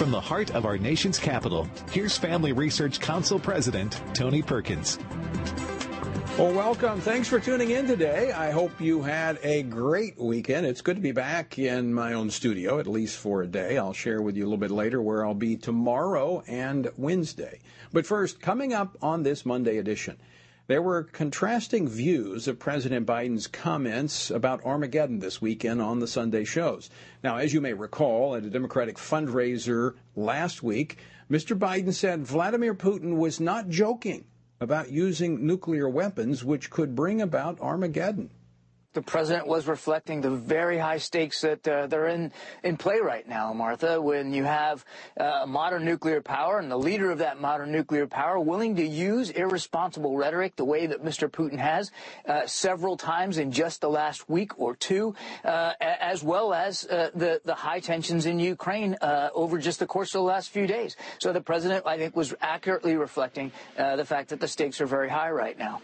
From the heart of our nation's capital, here's Family Research Council President Tony Perkins. Well, welcome. Thanks for tuning in today. I hope you had a great weekend. It's good to be back in my own studio, at least for a day. I'll share with you a little bit later where I'll be tomorrow and Wednesday. But first, coming up on this Monday edition, there were contrasting views of President Biden's comments about Armageddon this weekend on the Sunday shows. Now, as you may recall, at a Democratic fundraiser last week, Mr. Biden said Vladimir Putin was not joking about using nuclear weapons, which could bring about Armageddon the president was reflecting the very high stakes that uh, they're in in play right now, Martha. When you have uh, modern nuclear power and the leader of that modern nuclear power willing to use irresponsible rhetoric the way that Mr. Putin has uh, several times in just the last week or two, uh, as well as uh, the the high tensions in Ukraine uh, over just the course of the last few days. So the president, I think, was accurately reflecting the fact that the stakes are very high right now.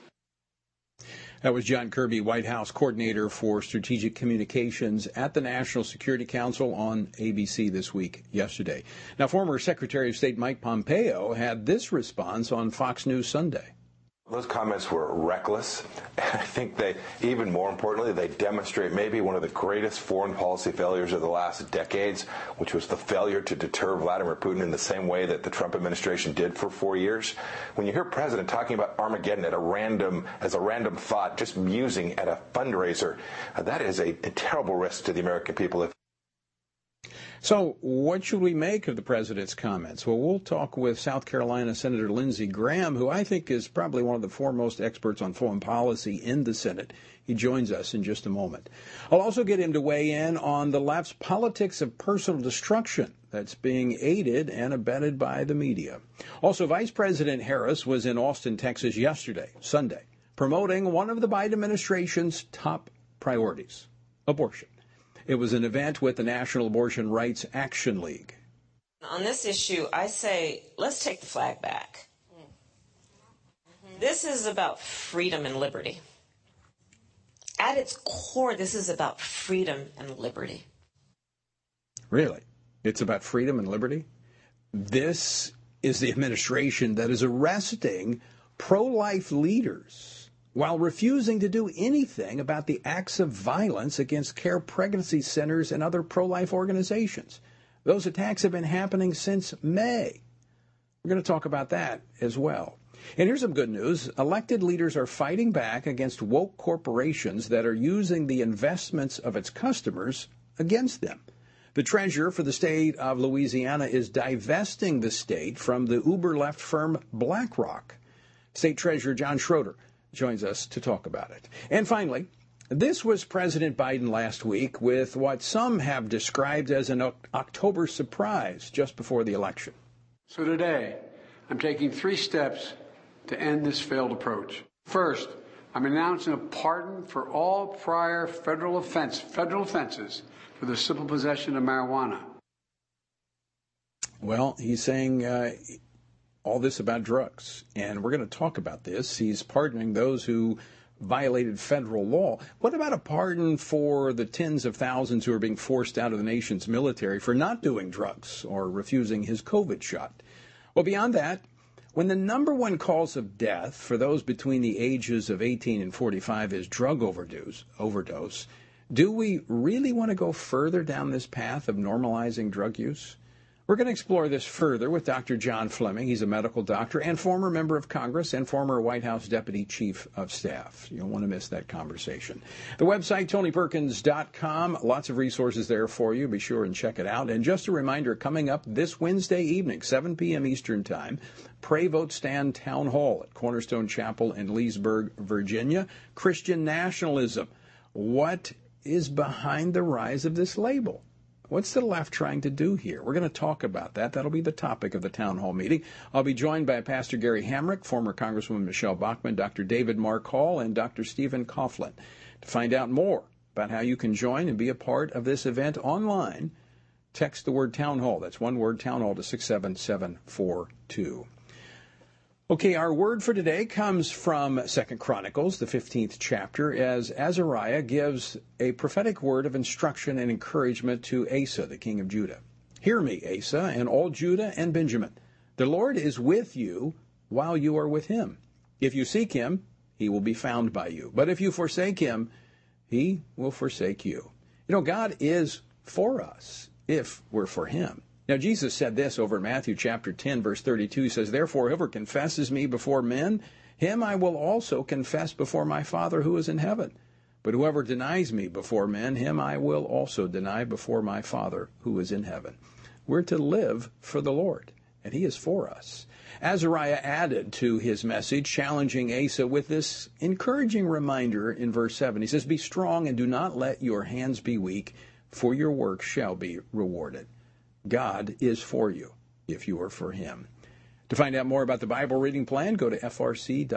That was John Kirby, White House coordinator for strategic communications at the National Security Council on ABC this week, yesterday. Now, former Secretary of State Mike Pompeo had this response on Fox News Sunday. Those comments were reckless. And I think they, even more importantly, they demonstrate maybe one of the greatest foreign policy failures of the last decades, which was the failure to deter Vladimir Putin in the same way that the Trump administration did for four years. When you hear President talking about Armageddon at a random, as a random thought, just musing at a fundraiser, uh, that is a, a terrible risk to the American people. If so, what should we make of the president's comments? Well, we'll talk with South Carolina Senator Lindsey Graham, who I think is probably one of the foremost experts on foreign policy in the Senate. He joins us in just a moment. I'll also get him to weigh in on the left's politics of personal destruction that's being aided and abetted by the media. Also, Vice President Harris was in Austin, Texas yesterday, Sunday, promoting one of the Biden administration's top priorities abortion. It was an event with the National Abortion Rights Action League. On this issue, I say let's take the flag back. Mm-hmm. This is about freedom and liberty. At its core, this is about freedom and liberty. Really? It's about freedom and liberty? This is the administration that is arresting pro life leaders while refusing to do anything about the acts of violence against care pregnancy centers and other pro life organizations. Those attacks have been happening since May. We're going to talk about that as well. And here's some good news elected leaders are fighting back against woke corporations that are using the investments of its customers against them. The treasurer for the state of Louisiana is divesting the state from the uber left firm BlackRock. State Treasurer John Schroder joins us to talk about it. And finally, this was President Biden last week with what some have described as an October surprise just before the election. So today, I'm taking three steps to end this failed approach. First, I'm announcing a pardon for all prior federal offense, federal offenses for the simple possession of marijuana. Well, he's saying uh, all this about drugs. And we're going to talk about this. He's pardoning those who violated federal law. What about a pardon for the tens of thousands who are being forced out of the nation's military for not doing drugs or refusing his COVID shot? Well, beyond that, when the number one cause of death for those between the ages of 18 and 45 is drug overdose, overdose, do we really want to go further down this path of normalizing drug use? We're going to explore this further with Dr. John Fleming. He's a medical doctor and former member of Congress and former White House Deputy Chief of Staff. You don't want to miss that conversation. The website, tonyperkins.com. Lots of resources there for you. Be sure and check it out. And just a reminder, coming up this Wednesday evening, 7 p.m. Eastern Time, Pray Vote Stand Town Hall at Cornerstone Chapel in Leesburg, Virginia. Christian nationalism. What is behind the rise of this label? What's the left trying to do here? We're going to talk about that. That'll be the topic of the town hall meeting. I'll be joined by Pastor Gary Hamrick, former Congresswoman Michelle Bachmann, Dr. David Mark Hall, and Dr. Stephen Coughlin. To find out more about how you can join and be a part of this event online, text the word town hall. That's one word town hall to 67742. Okay, our word for today comes from Second Chronicles, the 15th chapter, as Azariah gives a prophetic word of instruction and encouragement to Asa, the king of Judah. Hear me, Asa, and all Judah and Benjamin. The Lord is with you while you are with him. If you seek him, he will be found by you. But if you forsake him, he will forsake you. You know, God is for us if we're for him. Now, Jesus said this over in Matthew chapter 10, verse 32. He says, Therefore, whoever confesses me before men, him I will also confess before my Father who is in heaven. But whoever denies me before men, him I will also deny before my Father who is in heaven. We're to live for the Lord, and he is for us. Azariah added to his message, challenging Asa with this encouraging reminder in verse 7. He says, Be strong and do not let your hands be weak, for your work shall be rewarded. God is for you if you are for him. To find out more about the Bible reading plan, go to frc.org/bible.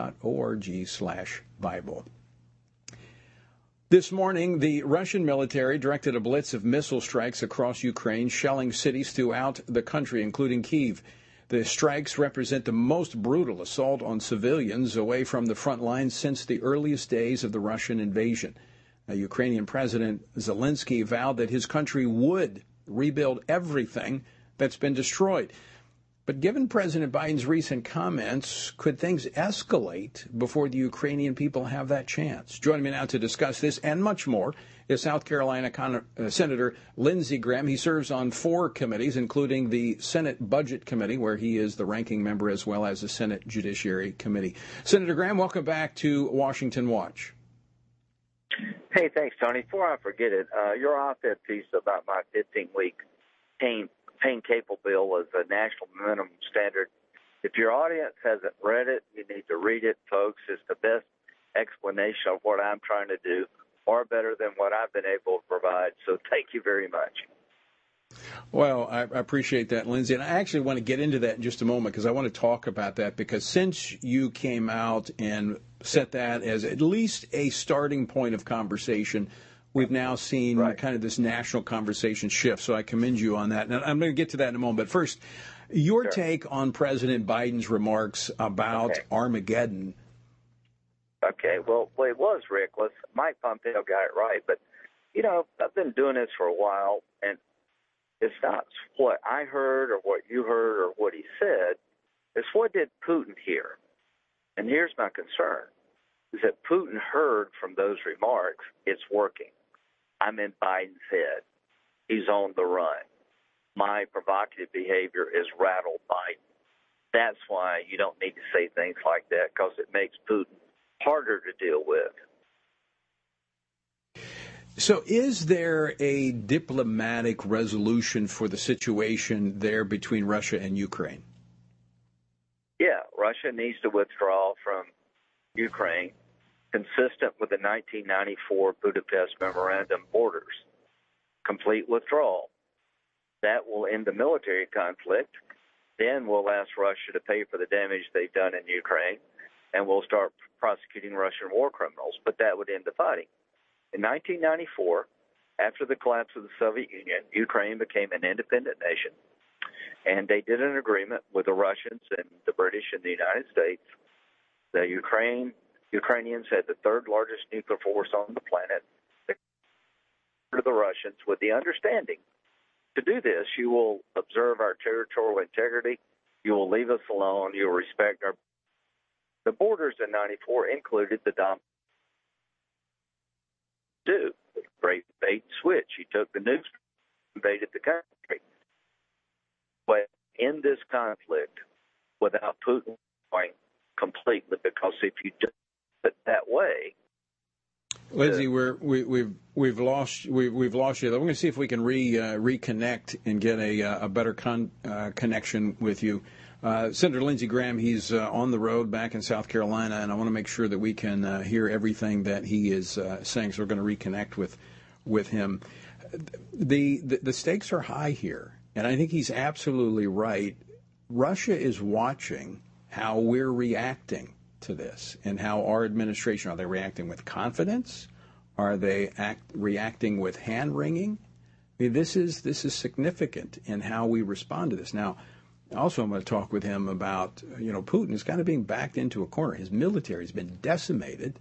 This morning, the Russian military directed a blitz of missile strikes across Ukraine, shelling cities throughout the country, including Kiev. The strikes represent the most brutal assault on civilians away from the front lines since the earliest days of the Russian invasion. Now, Ukrainian President Zelensky vowed that his country would rebuild everything that's been destroyed. But given President Biden's recent comments, could things escalate before the Ukrainian people have that chance? Joining me now to discuss this and much more is South Carolina Con- uh, Senator Lindsey Graham. He serves on four committees, including the Senate Budget Committee, where he is the ranking member, as well as the Senate Judiciary Committee. Senator Graham, welcome back to Washington Watch. Hey, thanks, Tony. Before I forget it, uh, your op-ed piece about my 15-week pain pain capable bill as a national minimum standard. If your audience hasn't read it, you need to read it, folks. It's the best explanation of what I'm trying to do, far better than what I've been able to provide. So thank you very much. Well, I appreciate that, Lindsey. And I actually want to get into that in just a moment because I want to talk about that because since you came out and set that as at least a starting point of conversation, we've now seen right. kind of this national conversation shift. So I commend you on that. And I'm going to get to that in a moment. But first, your sure. take on President Biden's remarks about okay. Armageddon. Okay, well, well, it was reckless. Mike Pompeo got it right, but you know, I've been doing this for a while, and it's not what I heard or what you heard or what he said. It's what did Putin hear? And here's my concern: is that Putin heard from those remarks, it's working. I'm in Biden's head. He's on the run. My provocative behavior is rattled Biden. That's why you don't need to say things like that because it makes Putin harder to deal with. So, is there a diplomatic resolution for the situation there between Russia and Ukraine? Yeah, Russia needs to withdraw from Ukraine consistent with the 1994 Budapest Memorandum borders. Complete withdrawal. That will end the military conflict. Then we'll ask Russia to pay for the damage they've done in Ukraine, and we'll start prosecuting Russian war criminals. But that would end the fighting. In 1994, after the collapse of the Soviet Union, Ukraine became an independent nation, and they did an agreement with the Russians and the British and the United States. The Ukraine Ukrainians had the third largest nuclear force on the planet. To the Russians, with the understanding to do this, you will observe our territorial integrity. You will leave us alone. You will respect our. The borders in '94 included the Dom. Do great bait switch. He took the nukes, invaded the country. But in this conflict, without Putin going completely, because if you do it that way. Lindsey, we're, we, we've we've lost we, we've lost you. We're going to see if we can re uh, reconnect and get a uh, a better con, uh, connection with you. Uh, Senator Lindsey Graham, he's uh, on the road back in South Carolina, and I want to make sure that we can uh, hear everything that he is saying. So we're going to reconnect with with him. The, the the stakes are high here, and I think he's absolutely right. Russia is watching how we're reacting to this and how our administration are they reacting with confidence? Are they act, reacting with hand wringing? I mean, this is this is significant in how we respond to this. Now, also, I'm going to talk with him about you know Putin is kind of being backed into a corner. His military has been decimated,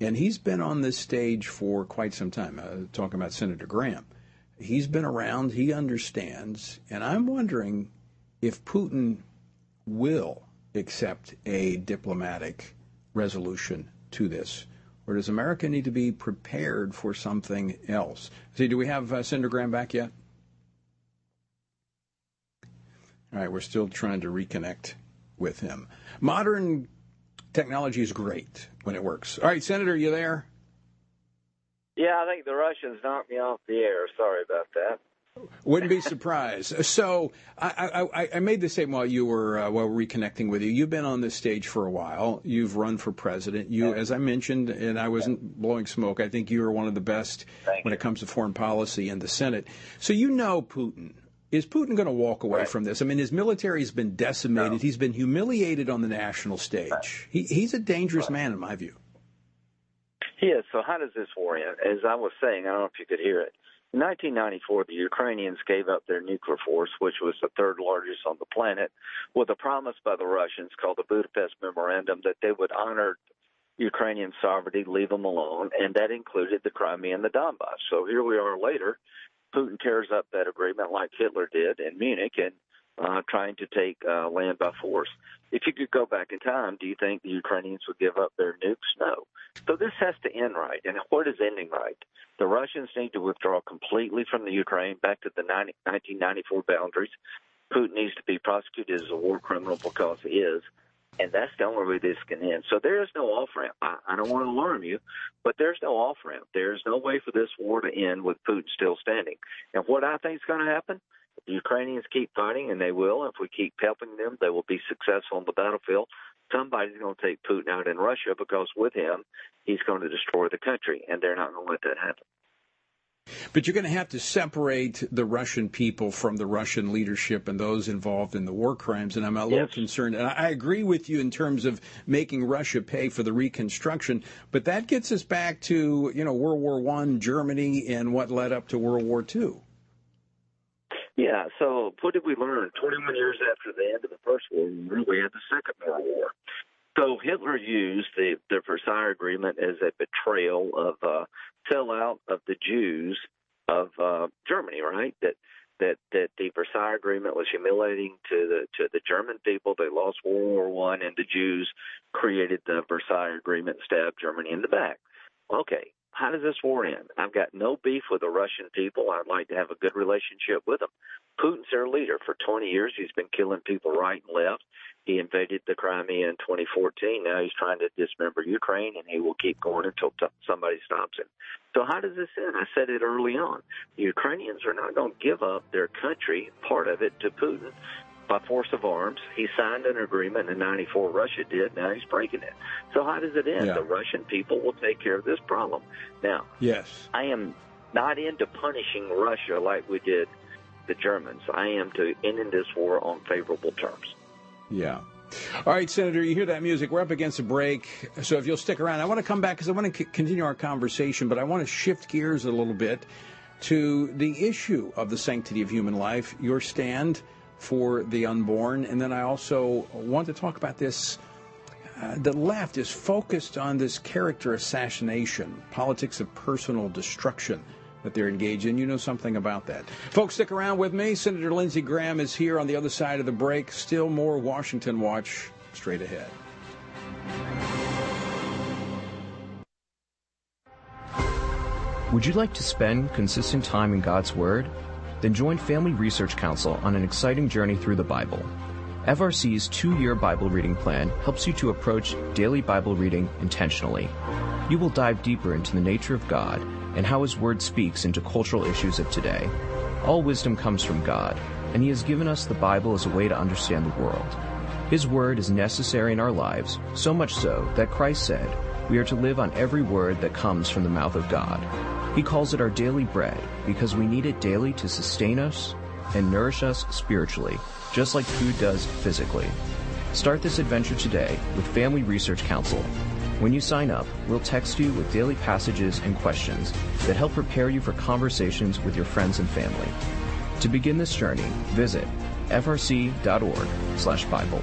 and he's been on this stage for quite some time. Uh, talking about Senator Graham, He's been around, he understands, and I'm wondering if Putin will accept a diplomatic resolution to this. Or does America need to be prepared for something else? See, do we have uh, Senator Graham back yet? All right, we're still trying to reconnect with him. Modern technology is great when it works. All right, Senator, you there? Yeah, I think the Russians knocked me off the air. Sorry about that. Wouldn't be surprised. So I, I, I, made this statement while you were uh, while reconnecting with you. You've been on this stage for a while. You've run for president. You, as I mentioned, and I wasn't blowing smoke. I think you are one of the best when it comes to foreign policy in the Senate. So you know Putin. Is Putin going to walk away Right. from this? I mean, his military has been decimated. No. He's been humiliated on the national stage. He, he's a dangerous man, in my view. He is. So how does this war end? As I was saying, I don't know if you could hear it. In 1994, the Ukrainians gave up their nuclear force, which was the third largest on the planet, with a promise by the Russians called the Budapest Memorandum that they would honor Ukrainian sovereignty, leave them alone, and that included the Crimea and the Donbass. So here we are later. Putin tears up that agreement like Hitler did in Munich and uh, trying to take uh, land by force. If you could go back in time, do you think the Ukrainians would give up their nukes? No. So this has to end right. And what is ending right? The Russians need to withdraw completely from the Ukraine back to the 90, 1994 boundaries. Putin needs to be prosecuted as a war criminal because he is. And that's the only way this can end. So there is no off ramp. I, I don't want to alarm you, but there's no off ramp. There's no way for this war to end with Putin still standing. And what I think is going to happen, the Ukrainians keep fighting, and they will, if we keep helping them, they will be successful on the battlefield. Somebody's going to take Putin out in Russia because with him, he's going to destroy the country, and they're not going to let that happen. But you're going to have to separate the Russian people from the Russian leadership and those involved in the war crimes. And I'm a little Yes. concerned. And I agree with you in terms of making Russia pay for the reconstruction. But that gets us back to you know World War One, Germany, and what led up to World War Two. Yeah, so what did we learn? 21 years after the end of the First World War, we had the Second World War. So Hitler used the, the Versailles Agreement as a betrayal of uh, sellout of the Jews of uh, Germany, right? That that that the Versailles Agreement was humiliating to the to the German people. They lost World War One, and the Jews created the Versailles Agreement, stabbed Germany in the back. Okay, how does this war end? I've got no beef with the Russian people. I'd like to have a good relationship with them. Putin's their leader. For 20 years, he's been killing people right and left. He invaded the Crimea in 2014. Now he's trying to dismember Ukraine, and he will keep going until t- somebody stops him. So how does this end? I said it early on. The Ukrainians are not going to give up their country, part of it, to Putin by force of arms. He signed an agreement in '94. Russia did. Now he's breaking it. So how does it end? Yeah. The Russian people will take care of this problem. Now, Yes. I am not into punishing Russia like we did the Germans. I am to ending this war on favorable terms. Yeah. All right, Senator, you hear that music. We're up against a break. So if you'll stick around, I want to come back because I want to c- continue our conversation, but I want to shift gears a little bit to the issue of the sanctity of human life, your stand for the unborn. And then I also want to talk about this. Uh, the left is focused on this character assassination, politics of personal destruction that they're engaged in. You know something about that. Folks, stick around with me. Senator Lindsey Graham is here on the other side of the break. Still more Washington Watch straight ahead. Would you like to spend consistent time in God's Word? Then join Family Research Council on an exciting journey through the Bible. FRC's two year Bible reading plan helps you to approach daily Bible reading intentionally. You will dive deeper into the nature of God and how His Word speaks into cultural issues of today. All wisdom comes from God, and He has given us the Bible as a way to understand the world. His Word is necessary in our lives, so much so that Christ said, We are to live on every word that comes from the mouth of God. He calls it our daily bread because we need it daily to sustain us and nourish us spiritually, just like food does physically. Start this adventure today with Family Research Council. When you sign up, we'll text you with daily passages and questions that help prepare you for conversations with your friends and family. To begin this journey, visit frc.org/bible.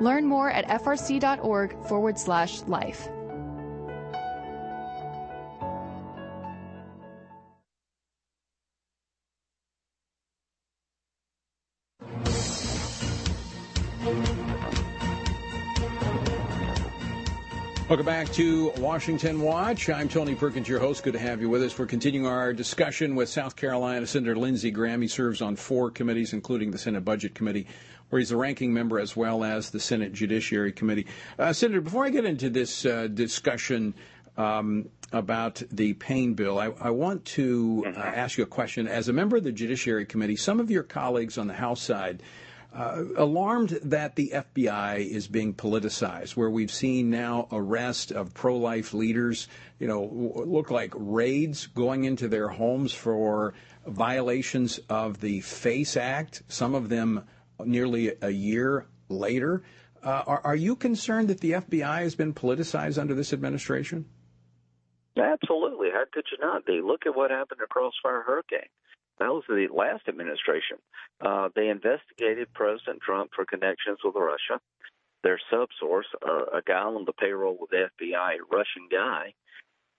Learn more at frc.org forward slash life. Welcome back to Washington Watch. I'm Tony Perkins, your host. Good to have you with us. We're continuing our discussion with South Carolina Senator Lindsey Graham. He serves on four committees, including the Senate Budget Committee, where he's the ranking member as well as the Senate Judiciary Committee. Uh, Senator, before I get into this uh, discussion um, about the pain bill, I, I want to uh, ask you a question. As a member of the Judiciary Committee, some of your colleagues on the House side uh, alarmed that the FBI is being politicized, where we've seen now arrest of pro-life leaders, you know, look like raids going into their homes for violations of the FACE Act, some of them nearly a year later. Uh, are, are you concerned that the FBI has been politicized under this administration? Absolutely. How could you not be? Look at what happened to Crossfire Hurricane. That was the last administration. Uh, they investigated President Trump for connections with Russia. Their subsource, uh, a guy on the payroll with the FBI, a Russian guy,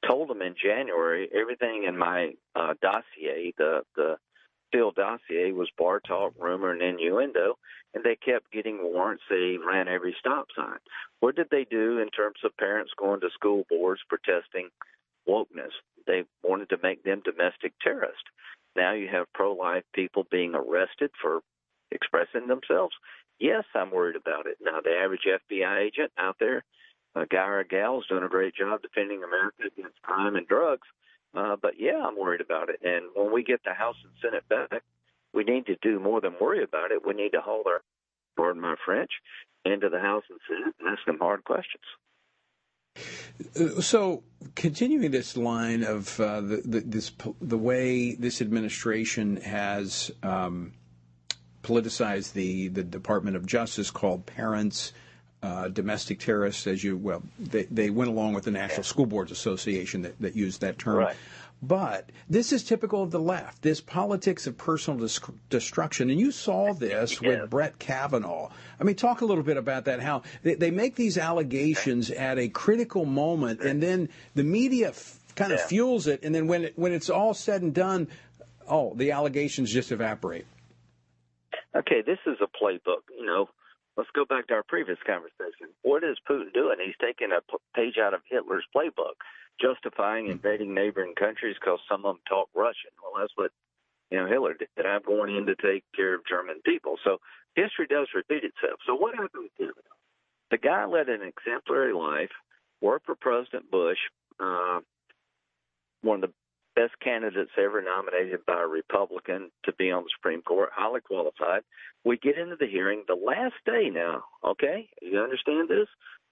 told them in January everything in my uh, dossier, the the Steele dossier, was bar talk, rumor, and innuendo, and they kept getting warrants. They ran every stop sign. What did they do in terms of parents going to school boards protesting wokeness? They wanted to make them domestic terrorists. Now you have pro life people being arrested for expressing themselves. Yes, I'm worried about it. Now, the average FBI agent out there, a guy or a gal, is doing a great job defending America against crime and drugs. Uh, but yeah, I'm worried about it. And when we get the House and Senate back, we need to do more than worry about it. We need to hold our, pardon my French, into the House and Senate and ask them hard questions. So, continuing this line of uh, the, the, this the way this administration has um, politicized the the Department of Justice, called parents uh, domestic terrorists, as you well, they, they went along with the National School Boards Association that, that used that term. Right. But this is typical of the left, this politics of personal dis- destruction. And you saw this with Brett Kavanaugh. I mean, talk a little bit about that, how they, they make these allegations at a critical moment, and then the media f- kind of Yeah. fuels it, and then when, it, when it's all said and done, oh, the allegations just evaporate. Okay, this is a playbook. You know, let's go back to our previous conversation. What is Putin doing? He's taking a p- page out of Hitler's playbook, justifying invading neighboring countries because some of them talk Russian. Well, that's what you know Hitler did. I'm going in to take care of German people. So history does repeat itself. So what happened to Kavanaugh? The guy led an exemplary life, worked for President Bush, uh, one of the best candidates ever nominated by a Republican to be on the Supreme Court, highly qualified. We get into the hearing the last day now, okay? You understand this?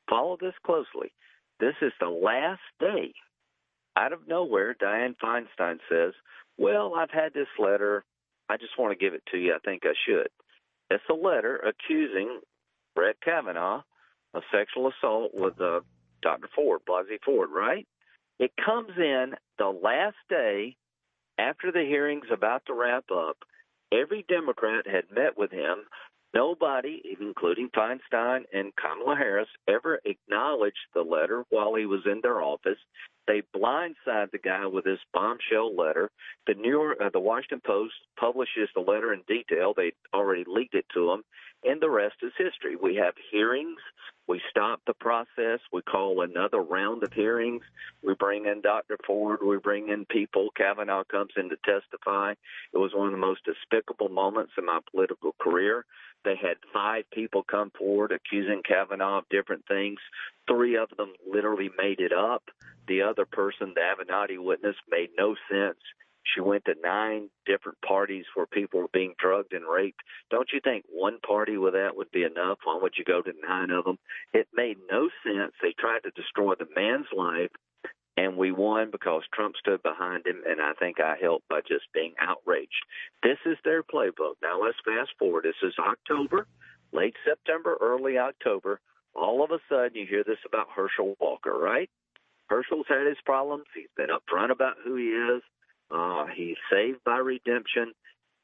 Follow this closely. This is the last day. Out of nowhere, Dianne Feinstein says, Well, I've had this letter. I just want to give it to you. I think I should. It's a letter accusing Brett Kavanaugh of sexual assault with uh, Dr. Ford, Blasey Ford, right? It comes in the last day after the hearing's about to wrap up. Every Democrat had met with him. Nobody, including Feinstein and Kamala Harris, ever acknowledged the letter while he was in their office. They blindside the guy with this bombshell letter. The New York, uh, the Washington Post publishes the letter in detail. They already leaked it to them, and the rest is history. We have hearings. We stop the process. We call another round of hearings. We bring in Dr. Ford. We bring in people. Kavanaugh comes in to testify. It was one of the most despicable moments in my political career. They had five people come forward accusing Kavanaugh of different things. Three of them literally made it up. The other person, the Avenatti witness, made no sense. She went to nine different parties where people were being drugged and raped. Don't you think one party with that would be enough? Why would you go to nine of them? It made no sense. They tried to destroy the man's life, and we won because Trump stood behind him, and I think I helped by just being outraged. This is their playbook. Now let's fast forward. This is October, late September, early October. All of a sudden, you hear this about Herschel Walker, right? Herschel's had his problems. He's been upfront about who he is. Uh, he's saved by redemption.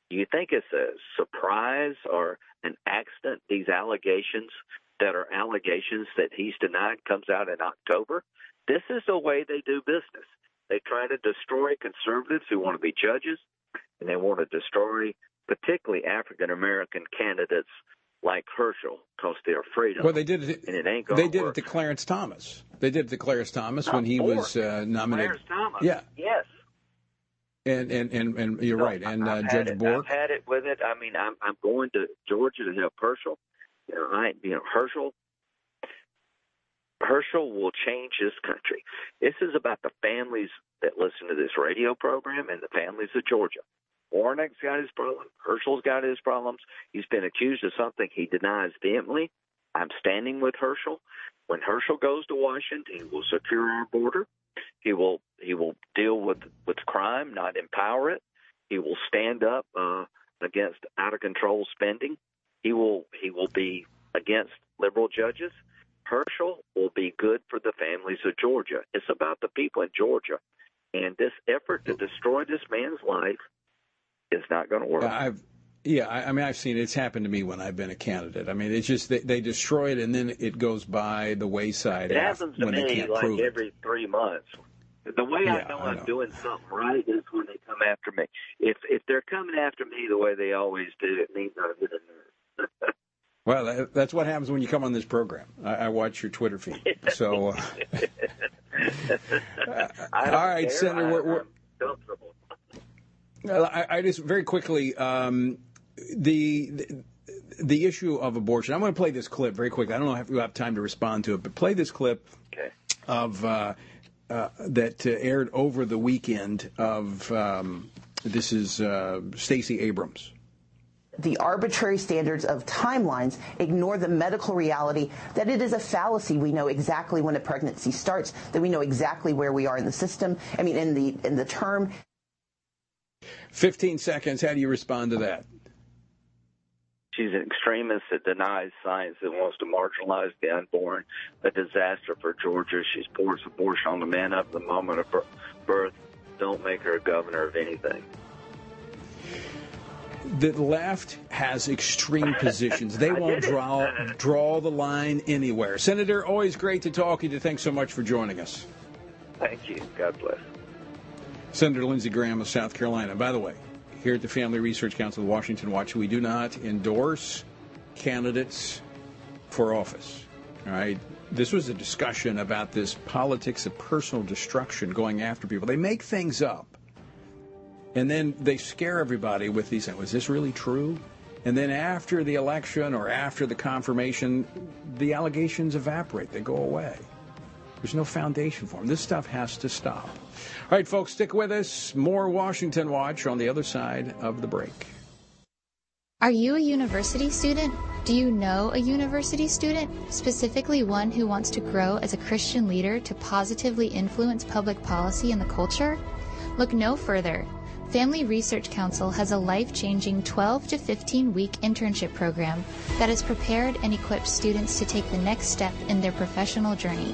Do you think it's a surprise or an accident? These allegations that are allegations that he's denied comes out in October. This is the way they do business. They try to destroy conservatives who want to be judges, and they want to destroy particularly African American candidates like Herschel because they're afraid of. Well, they did it. And it ain't they did work. it to Clarence Thomas. They did it to Clarence Thomas when he was uh, nominated. Clarence Thomas. Yeah, Yes. And and and, and you're No, right. And uh, Judge it, Bork. I've had it with it. I mean, I'm I'm going to Georgia to help Herschel. You know, I you know Herschel. Herschel will change this country. This is about the families that listen to this radio program and the families of Georgia. Warnock's got his problem. Herschel's got his problems. He's been accused of something he denies vehemently. I'm standing with Herschel. When Herschel goes to Washington, he will secure our border. He will he will deal with with crime, not empower it. He will stand up uh, against out of control spending. He will he will be against liberal judges. Herschel will be good for the families of Georgia. It's about the people in Georgia, and this effort to destroy this man's life is not going to work. I've yeah, I, I mean, I've seen it. it's happened to me when I've been a candidate. I mean, it's just they, they destroy it and then it goes by the wayside It happens to when me like every three months. The way Yeah, I know I I'm know. doing something right is when they come after me. If if they're coming after me the way they always do, it means I'm in a nerve. Well, that's what happens when you come on this program. I, I watch your Twitter feed. So, uh, all right, care. Senator, I, we're, we're, I'm comfortable. I, I just very quickly um, the, the the issue of abortion. I'm going to play this clip very quickly. I don't know if you have time to respond to it, but play this clip Okay. of uh, uh, that uh, aired over the weekend. Of um, this is uh, Stacey Abrams. the arbitrary standards of timelines ignore the medical reality that it is a fallacy. We know exactly when a pregnancy starts, that we know exactly where we are in the system. I mean, in the in the term. 15 seconds. How do you respond to that? She's an extremist that denies science that wants to marginalize the unborn. A disaster for Georgia. She's supports abortion on demand up to the moment of birth. Don't make her a governor of anything. The left has extreme positions. They won't draw draw the line anywhere. Senator, always great to talk to you. Thanks so much for joining us. Thank you. God bless. Senator Lindsey Graham of South Carolina. By the way, here at the Family Research Council of Washington Watch, we do not endorse candidates for office. All right. This was a discussion about this politics of personal destruction going after people. They make things up. And then they scare everybody with these. Was this really true? And then after the election or after the confirmation, the allegations evaporate. They go away. There's no foundation for them. This stuff has to stop. All right, folks, stick with us. More Washington Watch on the other side of the break. Are you a university student? Do you know a university student, specifically one who wants to grow as a Christian leader to positively influence public policy and the culture? Look no further. Family Research Council has a life changing 12 to 15 week internship program that has prepared and equipped students to take the next step in their professional journey.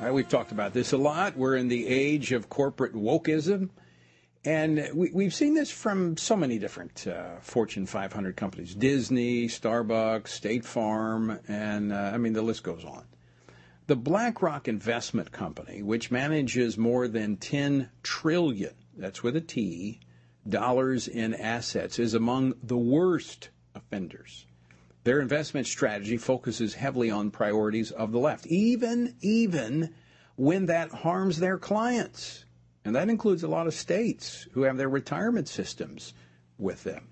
Right, we've talked about this a lot. We're in the age of corporate wokeism. And we, have seen this from so many different uh, Fortune 500 companies Disney, Starbucks, State Farm, and uh, I mean, the list goes on. The BlackRock Investment Company, which manages more than 10 trillion, that's with a T, dollars in assets, is among the worst offenders their investment strategy focuses heavily on priorities of the left, even even when that harms their clients. And that includes a lot of states who have their retirement systems with them.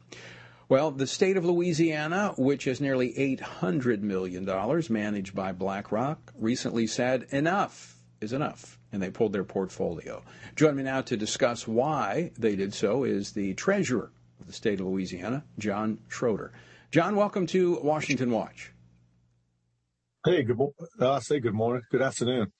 Well, the state of Louisiana, which has nearly $800 million managed by BlackRock, recently said enough is enough, and they pulled their portfolio. Joining me now to discuss why they did so is the treasurer of the state of Louisiana, John Schroder. John, welcome to Washington Watch. Hey, good. Uh, I say good morning. Good afternoon.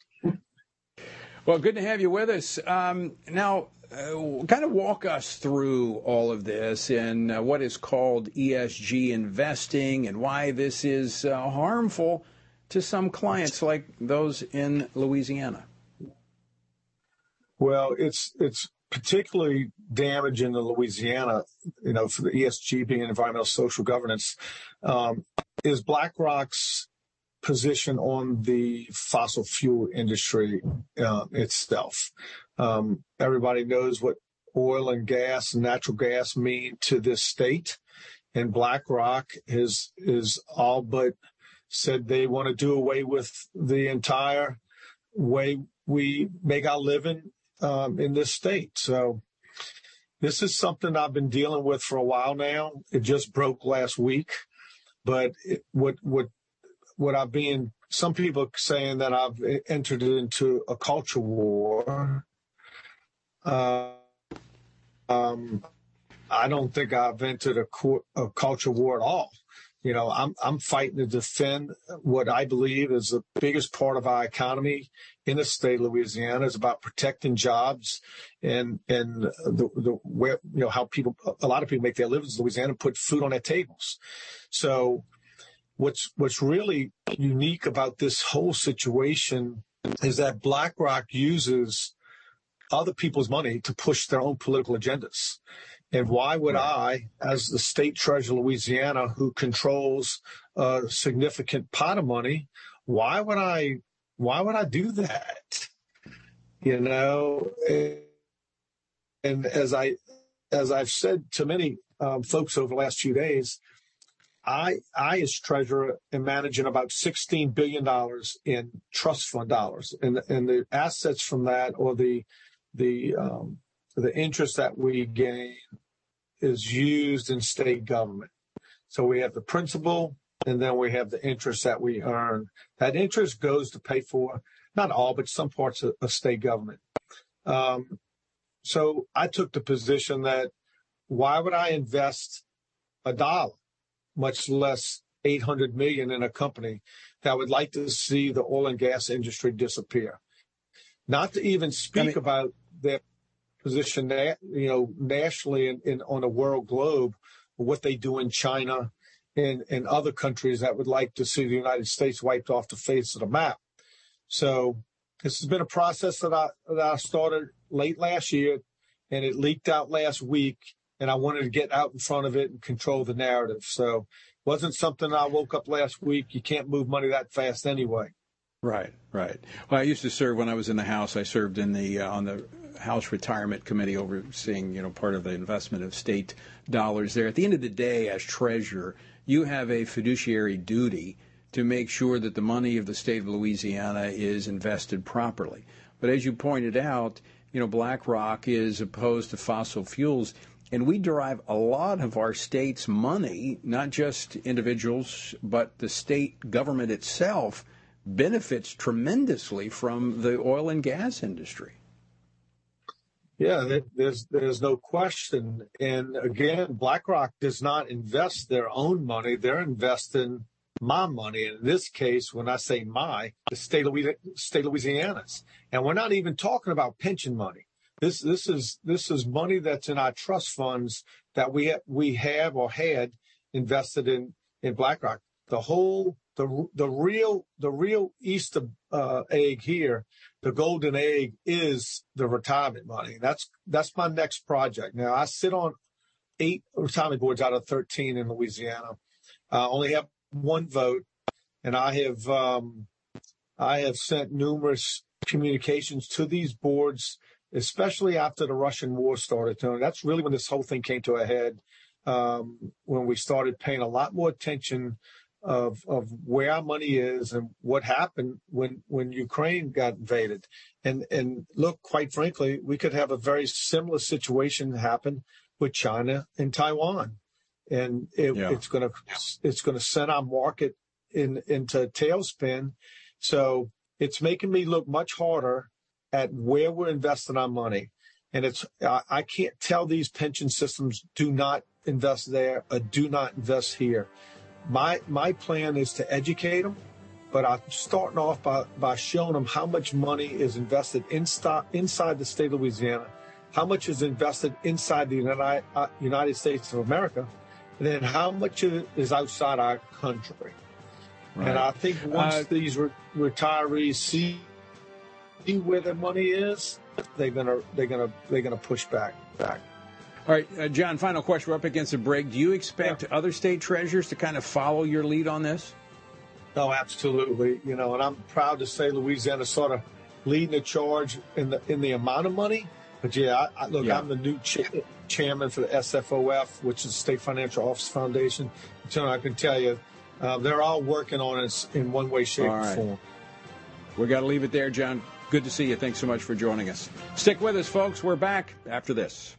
Well, good to have you with us. Um, now, uh, kind of walk us through all of this and uh, what is called ESG investing and why this is uh, harmful to some clients like those in Louisiana. Well, it's it's particularly damaging in Louisiana, you know, for the ESG being environmental social governance, um, is BlackRock's position on the fossil fuel industry uh, itself. Um, everybody knows what oil and gas and natural gas mean to this state, and BlackRock is is all but said they want to do away with the entire way we make our living um, in this state. So this is something I've been dealing with for a while now. It just broke last week, but it, what what what I've been some people saying that I've entered into a culture war. Uh, um, I don't think I've entered a, a culture war at all. You know, I'm I'm fighting to defend what I believe is the biggest part of our economy in the state of Louisiana. It's about protecting jobs and and the the where you know how people a lot of people make their livings in Louisiana put food on their tables. So what's what's really unique about this whole situation is that BlackRock uses other people's money to push their own political agendas. And why would I, as the state treasurer of Louisiana, who controls a significant pot of money, why would I, why would I do that? You know, and as I, as I've said to many um, folks over the last few days, I, I as treasurer am managing about $16 billion in trust fund dollars and, and the assets from that or the, the, um, the interest that we gain is used in state government. So we have the principal and then we have the interest that we earn. That interest goes to pay for not all, but some parts of, of state government. Um, so I took the position that why would I invest a dollar, much less 800 million in a company that would like to see the oil and gas industry disappear? Not to even speak I mean, about their position, you know, nationally and, on a world globe, what they do in China and, and other countries that would like to see the United States wiped off the face of the map. So this has been a process that I, that I started late last year and it leaked out last week and I wanted to get out in front of it and control the narrative. So it wasn't something I woke up last week. You can't move money that fast anyway. Right, right. Well, I used to serve when I was in the House. I served in the uh, on the House Retirement Committee, overseeing you know part of the investment of state dollars there. At the end of the day, as treasurer, you have a fiduciary duty to make sure that the money of the state of Louisiana is invested properly. But as you pointed out, you know BlackRock is opposed to fossil fuels. And we derive a lot of our state's money, not just individuals, but the state government itself, benefits tremendously from the oil and gas industry. Yeah, there's there's no question. And again, BlackRock does not invest their own money; they're investing my money. And in this case, when I say my, the state of state Louisiana's, and we're not even talking about pension money. This this is this is money that's in our trust funds that we we have or had invested in in BlackRock. The whole the the real the real Easter uh, egg here, the golden egg is the retirement money. That's that's my next project. Now I sit on eight retirement boards out of thirteen in Louisiana. I only have one vote, and I have um, I have sent numerous communications to these boards, especially after the Russian war started. That's really when this whole thing came to a head. Um, when we started paying a lot more attention of of where our money is and what happened when when Ukraine got invaded. And and look, quite frankly, we could have a very similar situation happen with China and Taiwan, and it, yeah. it's going to it's going to send our market in into tailspin. So it's making me look much harder at where we're investing our money. And it's I, I can't tell these pension systems do not invest there or do not invest here my my plan is to educate them, but I'm starting off by, by showing them how much money is invested in stock, inside the state of Louisiana, how much is invested inside the United, uh, United States of America, and then how much is outside our country. Right. And I think once uh, these re- retirees see, see where their money is, they're gonna they're gonna they're gonna push back back. All right, uh, John, final question. We're up against a break. Do you expect yeah. other state treasurers to kind of follow your lead on this? No, absolutely. You know, and I'm proud to say Louisiana sort of leading the charge in the in the amount of money. But yeah, I, I, look, yeah. I'm the new cha- chairman for the SFOF, which is State Financial Office Foundation. So I can tell you, uh, they're all working on it in one way, shape, or form. We got to leave it there, John. Good to see you. Thanks so much for joining us. Stick with us, folks. We're back after this.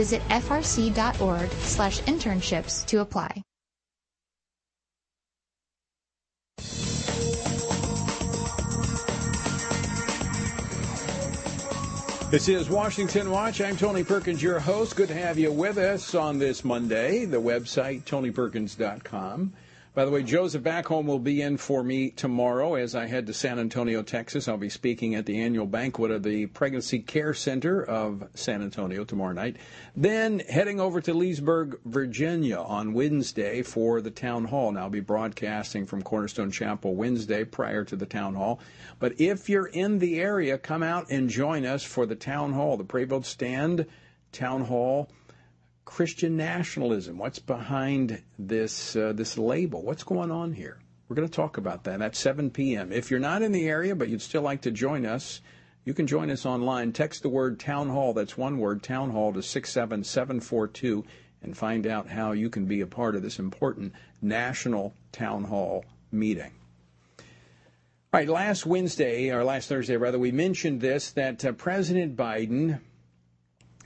Visit frc.org slash internships to apply. This is Washington Watch. I'm Tony Perkins, your host. Good to have you with us on this Monday. The website, tonyperkins.com. By the way, Joseph Backholm will be in for me tomorrow as I head to San Antonio, Texas. I'll be speaking at the annual banquet of the Pregnancy Care Center of San Antonio tomorrow night. Then heading over to Leesburg, Virginia on Wednesday for the town hall. Now I'll be broadcasting from Cornerstone Chapel Wednesday prior to the town hall. But if you're in the area, come out and join us for the town hall, the Pray Vote Stand Town Hall Christian nationalism. What's behind this uh, this label? What's going on here? We're going to talk about that at 7 p.m. If you're not in the area but you'd still like to join us, you can join us online. Text the word town hall, that's one word, town hall to 67742 and find out how you can be a part of this important national town hall meeting. All right, last Wednesday, or last Thursday rather, we mentioned this that uh, President Biden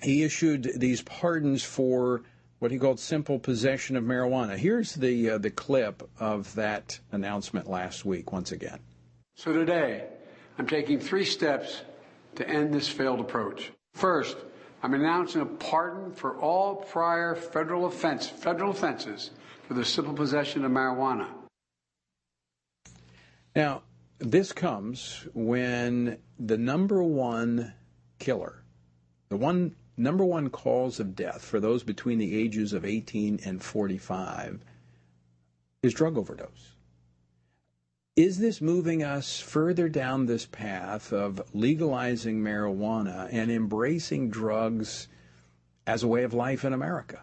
he issued these pardons for what he called simple possession of marijuana. Here's the uh, the clip of that announcement last week once again. So today, I'm taking three steps to end this failed approach. First, I'm announcing a pardon for all prior federal offense federal offenses for the simple possession of marijuana. Now, this comes when the number one killer, the one number one cause of death for those between the ages of 18 and 45 is drug overdose. Is this moving us further down this path of legalizing marijuana and embracing drugs as a way of life in America?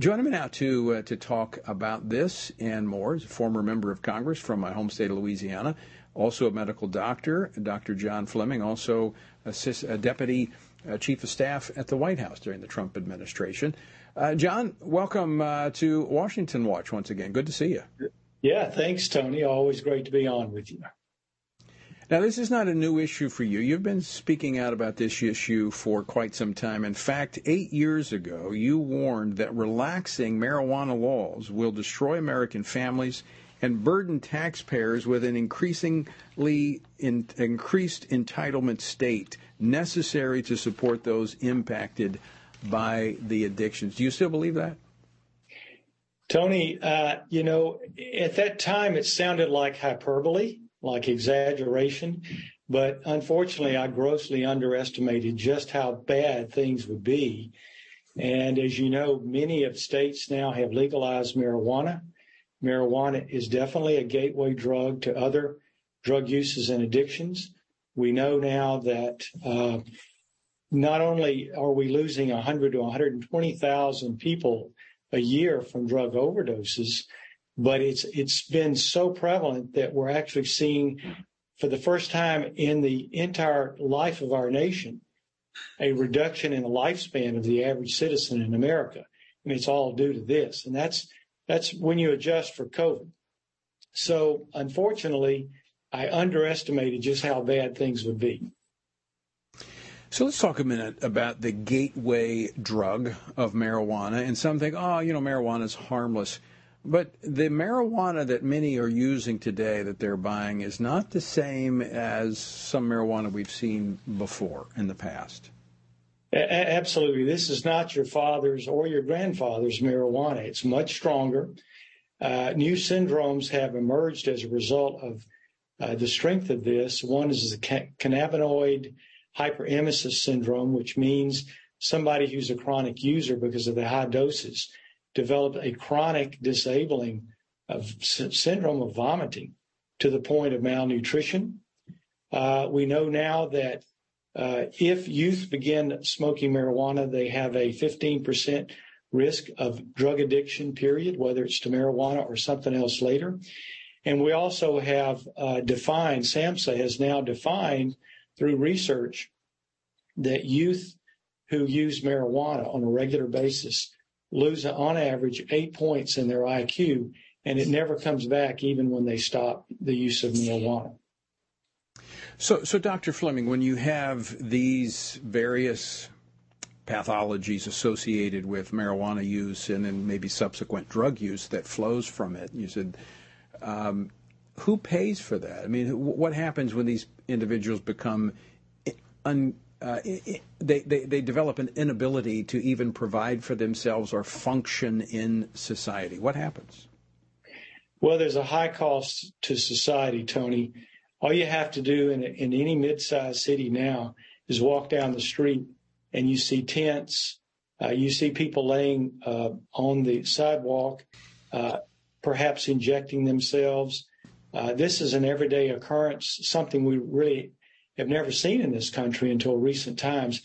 Joining me now to uh, to talk about this and more is a former member of Congress from my home state of Louisiana, also a medical doctor, Dr. John Fleming, also a, a deputy uh, chief of staff at the White House during the Trump administration. Uh, John, welcome uh, to Washington Watch once again. Good to see you. Yeah, thanks, Tony. Always great to be on with you. Now, this is not a new issue for you. You've been speaking out about this issue for quite some time. In fact, eight years ago, you warned that relaxing marijuana laws will destroy American families and burden taxpayers with an increasingly in, increased entitlement state necessary to support those impacted by the addictions. Do you still believe that? Tony, uh, you know, at that time it sounded like hyperbole, like exaggeration, but unfortunately I grossly underestimated just how bad things would be. And as you know, many of states now have legalized marijuana. Marijuana is definitely a gateway drug to other drug uses and addictions. We know now that uh, not only are we losing 100 to 120,000 people a year from drug overdoses, but it's it's been so prevalent that we're actually seeing for the first time in the entire life of our nation a reduction in the lifespan of the average citizen in America. And it's all due to this. And that's that's when you adjust for COVID. So unfortunately, I underestimated just how bad things would be. So let's talk a minute about the gateway drug of marijuana. And some think, oh, you know, marijuana is harmless. But the marijuana that many are using today that they're buying is not the same as some marijuana we've seen before in the past. Absolutely. This is not your father's or your grandfather's marijuana. It's much stronger. Uh, new syndromes have emerged as a result of uh, the strength of this. One is the cannabinoid hyperemesis syndrome, which means somebody who's a chronic user because of the high doses developed a chronic disabling of syndrome of vomiting to the point of malnutrition. Uh, we know now that if youth begin smoking marijuana, they have a 15% risk of drug addiction, period, whether it's to marijuana or something else later. And we also have uh, defined, SAMHSA has now defined through research that youth who use marijuana on a regular basis lose on average eight points in their IQ, and it never comes back even when they stop the use of marijuana. So, so Dr. Fleming, when you have these various pathologies associated with marijuana use and then maybe subsequent drug use that flows from it, you said, um, who pays for that? I mean, what happens when these individuals become un, uh, they, they, they develop an inability to even provide for themselves or function in society. What happens? Well, there's a high cost to society, Tony. All you have to do in, in any mid-sized city now is walk down the street and you see tents, uh, you see people laying uh, on the sidewalk, uh, perhaps injecting themselves. Uh, this is an everyday occurrence, something we really have never seen in this country until recent times.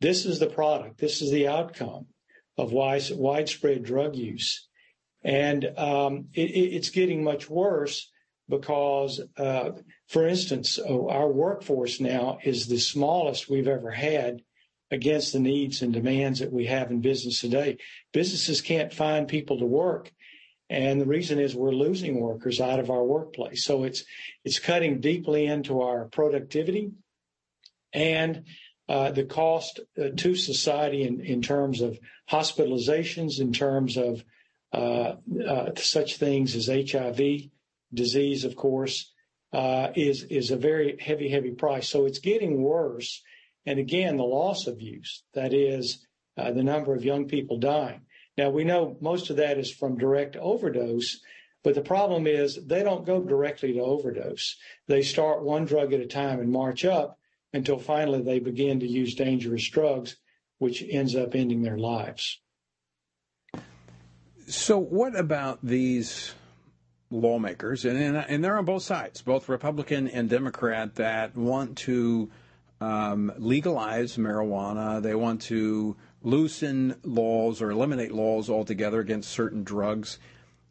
This is the product. This is the outcome of widespread drug use. And um, it, it's getting much worse because, uh, for instance, oh, our workforce now is the smallest we've ever had against the needs and demands that we have in business today. Businesses can't find people to work. And the reason is we're losing workers out of our workplace. So it's it's cutting deeply into our productivity and uh, the cost uh, to society in, in terms of hospitalizations, in terms of uh, uh such things as HIV disease, of course, is is a very heavy, heavy price. So it's getting worse. And again, the loss of use, that is uh, the number of young people dying. Now, we know most of that is from direct overdose, but the problem is they don't go directly to overdose. They start one drug at a time and march up until finally they begin to use dangerous drugs, which ends up ending their lives. So, what about these lawmakers, and, and they're on both sides, both Republican and Democrat, that want to um, legalize marijuana? They want to loosen laws or eliminate laws altogether against certain drugs.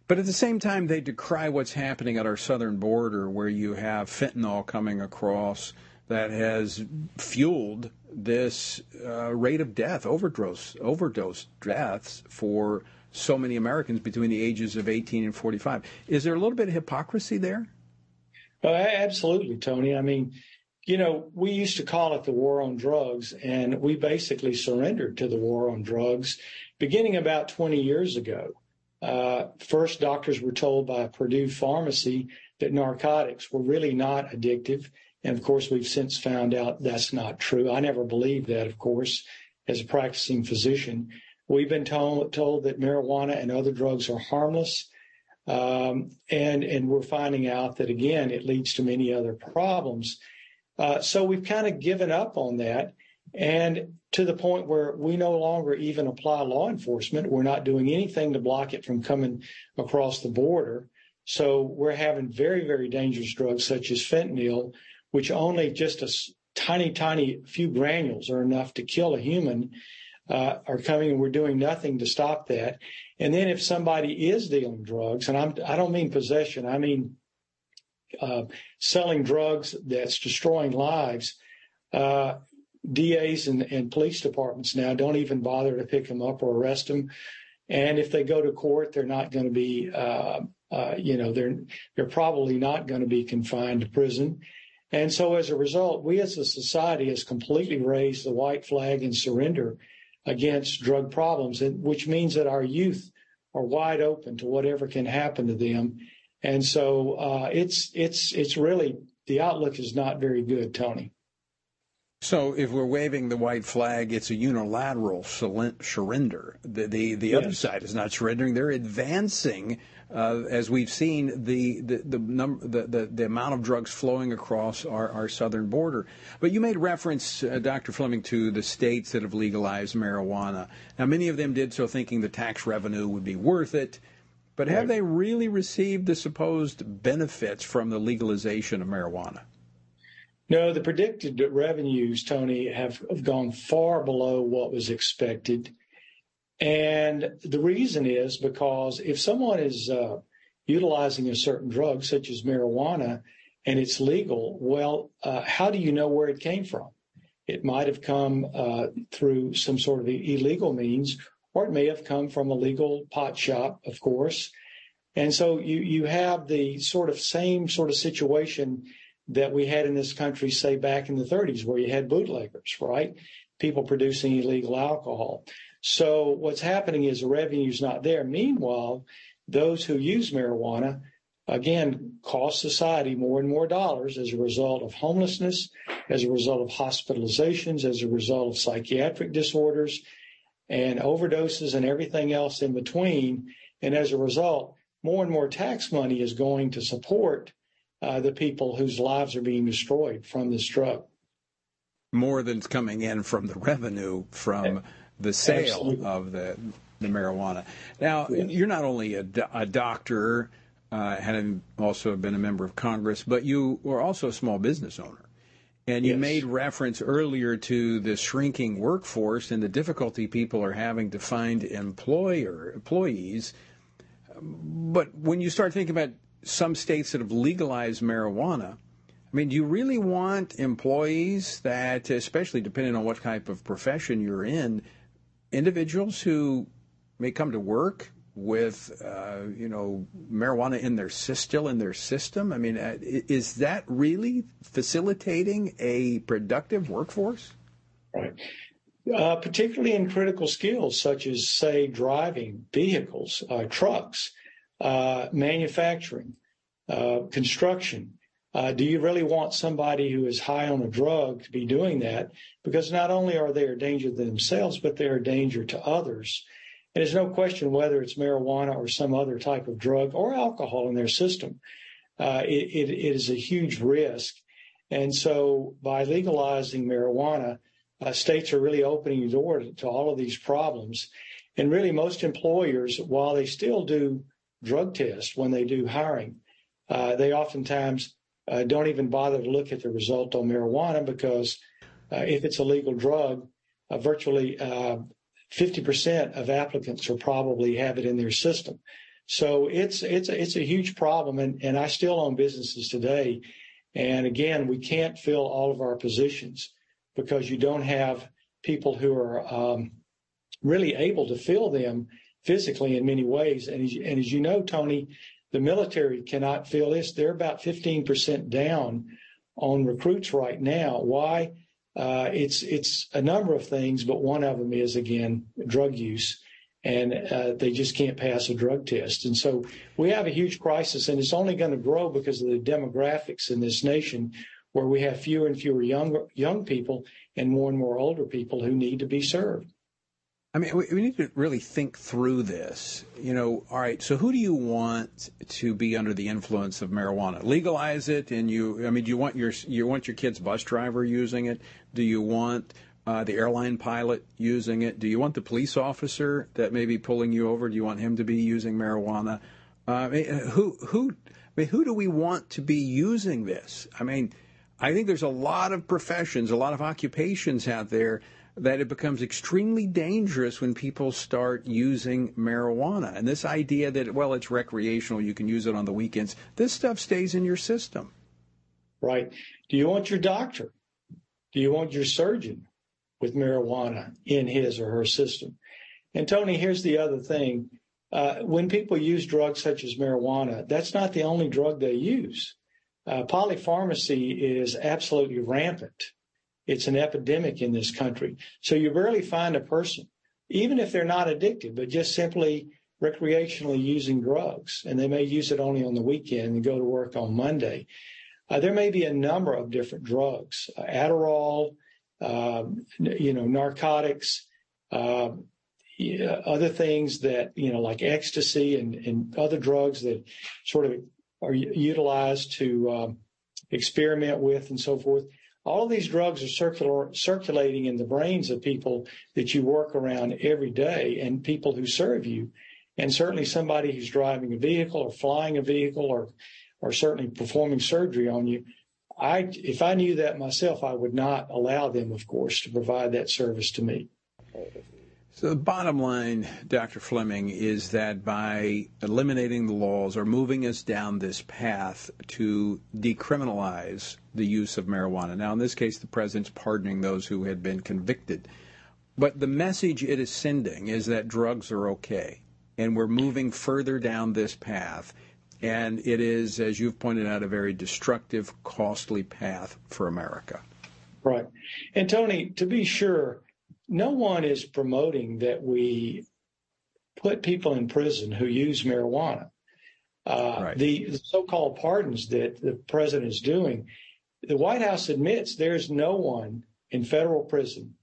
But at the same time, they decry what's happening at our southern border, where you have fentanyl coming across that has fueled this uh, rate of death, overdose, overdose deaths for so many Americans between the ages of 18 and 45. Is there a little bit of hypocrisy there? Oh, absolutely, Tony. I mean, you know, we used to call it the war on drugs, and we basically surrendered to the war on drugs beginning about 20 years ago. Uh, first, doctors were told by Purdue Pharmacy that narcotics were really not addictive. And of course, we've since found out that's not true. I never believed that, of course, as a practicing physician. We've been told, told that marijuana and other drugs are harmless. Um, and, and we're finding out that, again, it leads to many other problems. Uh, so we've kind of given up on that. And to the point where we no longer even apply law enforcement. We're not doing anything to block it from coming across the border. So we're having very, very dangerous drugs such as fentanyl, which only just a tiny, tiny few granules are enough to kill a human, uh, are coming and we're doing nothing to stop that. And then if somebody is dealing drugs, and I'm, I don't mean possession, I mean uh, selling drugs that's destroying lives, uh, DAs and, and police departments now don't even bother to pick them up or arrest them. And if they go to court, they're not going to be, uh, uh, you know, they're they're probably not going to be confined to prison. And so as a result, we as a society has completely raised the white flag and surrender against drug problems, which means that our youth are wide open to whatever can happen to them. And so uh, it's it's it's really the outlook is not very good, Tony. So if we're waving the white flag, it's a unilateral surrender. The the, the other side is not surrendering; they're advancing. Uh, as we've seen, the the the, number, the, the, the amount of drugs flowing across our, our southern border. But you made reference, uh, Dr. Fleming, to the states that have legalized marijuana. Now, many of them did so thinking the tax revenue would be worth it. But have right. they really received the supposed benefits from the legalization of marijuana? No, the predicted revenues, Tony, have gone far below what was expected. And the reason is because if someone is uh, utilizing a certain drug, such as marijuana, and it's legal, well, uh, how do you know where it came from? It might have come uh, through some sort of illegal means, or it may have come from a legal pot shop, of course. And so you, you have the sort of same sort of situation that we had in this country, say back in the 30s, where you had bootleggers, right? People producing illegal alcohol. So what's happening is the revenue's not there. Meanwhile, those who use marijuana, again, cost society more and more dollars as a result of homelessness, as a result of hospitalizations, as a result of psychiatric disorders and overdoses and everything else in between. And as a result, more and more tax money is going to support uh, the people whose lives are being destroyed from this drug. More than's coming in from the revenue from the sale Absolutely. of the the marijuana. Now, you're not only a, a doctor, uh, having also been a member of Congress, but you were also a small business owner. And you yes. made reference earlier to the shrinking workforce and the difficulty people are having to find employer employees. But when you start thinking about some states that have legalized marijuana. I mean, do you really want employees that, especially depending on what type of profession you're in, individuals who may come to work with, uh, you know, marijuana in their still in their system? I mean, uh, is that really facilitating a productive workforce? Right. Uh, particularly in critical skills such as, say, driving vehicles, uh, trucks manufacturing, uh, construction. Uh, do you really want somebody who is high on a drug to be doing that? Because not only are they a danger to themselves, but they're a danger to others. And there's no question whether it's marijuana or some other type of drug or alcohol in their system. Uh, it, it, it is a huge risk. And so by legalizing marijuana, uh, states are really opening the door to, to all of these problems. And really, most employers, while they still do drug tests when they do hiring. Uh, they oftentimes uh, don't even bother to look at the result on marijuana because uh, if it's a legal drug, virtually 50% uh, of applicants will probably have it in their system. So it's it's a, it's a huge problem, and, and I still own businesses today. And again, we can't fill all of our positions because you don't have people who are um, really able to fill them physically in many ways. And as, and as you know, Tony, the military cannot fill this. They're about 15% down on recruits right now. Why? Uh, it's it's a number of things, but one of them is again drug use, and uh, they just can't pass a drug test. And so we have a huge crisis, and it's only going to grow because of the demographics in this nation, where we have fewer and fewer young young people and more and more older people who need to be served. I mean, we, we need to really think through this. You know, all right. So, who do you want to be under the influence of marijuana? Legalize it, and you. I mean, do you want your you want your kid's bus driver using it? Do you want uh, the airline pilot using it? Do you want the police officer that may be pulling you over? Do you want him to be using marijuana? Uh, I mean, who who? I mean, who do we want to be using this? I mean, I think there's a lot of professions, a lot of occupations out there that it becomes extremely dangerous when people start using marijuana. And this idea that, well, it's recreational, you can use it on the weekends, this stuff stays in your system. Right. Do you want your doctor? Do you want your surgeon with marijuana in his or her system? And Tony, here's the other thing. Uh, when people use drugs such as marijuana, that's not the only drug they use. Uh, polypharmacy is absolutely rampant it's an epidemic in this country. So you barely find a person, even if they're not addicted, but just simply recreationally using drugs, and they may use it only on the weekend and go to work on Monday. Uh, there may be a number of different drugs, uh, Adderall, uh, you know, narcotics, um, other things that, you know, like ecstasy and, and other drugs that sort of are utilized to um, experiment with and so forth. All these drugs are circular, circulating in the brains of people that you work around every day and people who serve you. And certainly somebody who's driving a vehicle or flying a vehicle or, or certainly performing surgery on you. I, if I knew that myself, I would not allow them, of course, to provide that service to me. So the bottom line, Dr. Fleming, is that by eliminating the laws or moving us down this path to decriminalize the use of marijuana. Now, in this case, the president's pardoning those who had been convicted. But the message it is sending is that drugs are okay. And we're moving further down this path. And it is, as you've pointed out, a very destructive, costly path for America. Right. And Tony, to be sure, no one is promoting that we put people in prison who use marijuana. Uh, right. the, so-called pardons that the president is doing, the White House admits there's no one in federal prison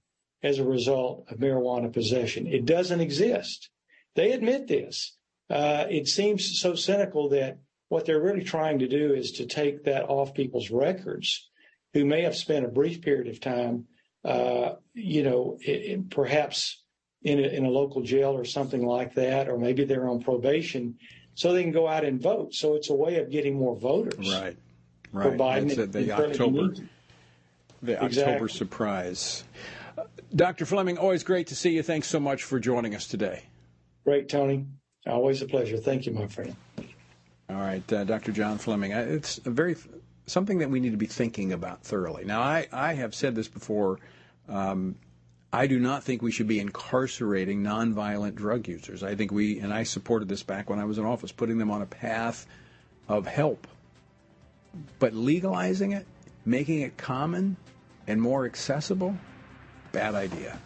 as a result of marijuana possession. It doesn't exist. They admit this. Uh, it seems so cynical that what they're really trying to do is to take that off people's records who may have spent a brief period of time you know, it, perhaps in a, in a local jail or something like that, or maybe they're on probation, so they can go out and vote. So it's a way of getting more voters. Right, right. For Biden, That's the October, the exactly. October surprise. Uh, Dr. Fleming, always great to see you. Thanks so much for joining us today. Great, Tony. Always a pleasure. Thank you, my friend. All right, uh, Dr. John Fleming. It's a very something that we need to be thinking about thoroughly. Now, I, I have said this before. Um, I do not think we should be incarcerating nonviolent drug users. I think we, and I supported this back when I was in office, putting them on a path of help. But legalizing it, making it common and more accessible, bad idea.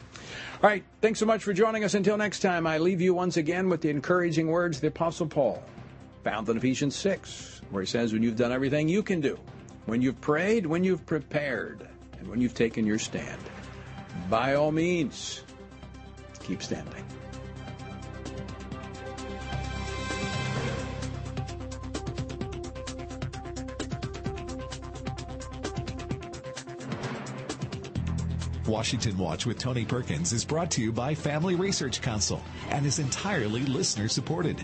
All right, thanks so much for joining us. Until next time, I leave you once again with the encouraging words of the Apostle Paul, found in Ephesians 6, where he says, When you've done everything you can do, when you've prayed, when you've prepared, and when you've taken your stand, by all means, keep standing. Washington Watch with Tony Perkins is brought to you by Family Research Council and is entirely listener supported.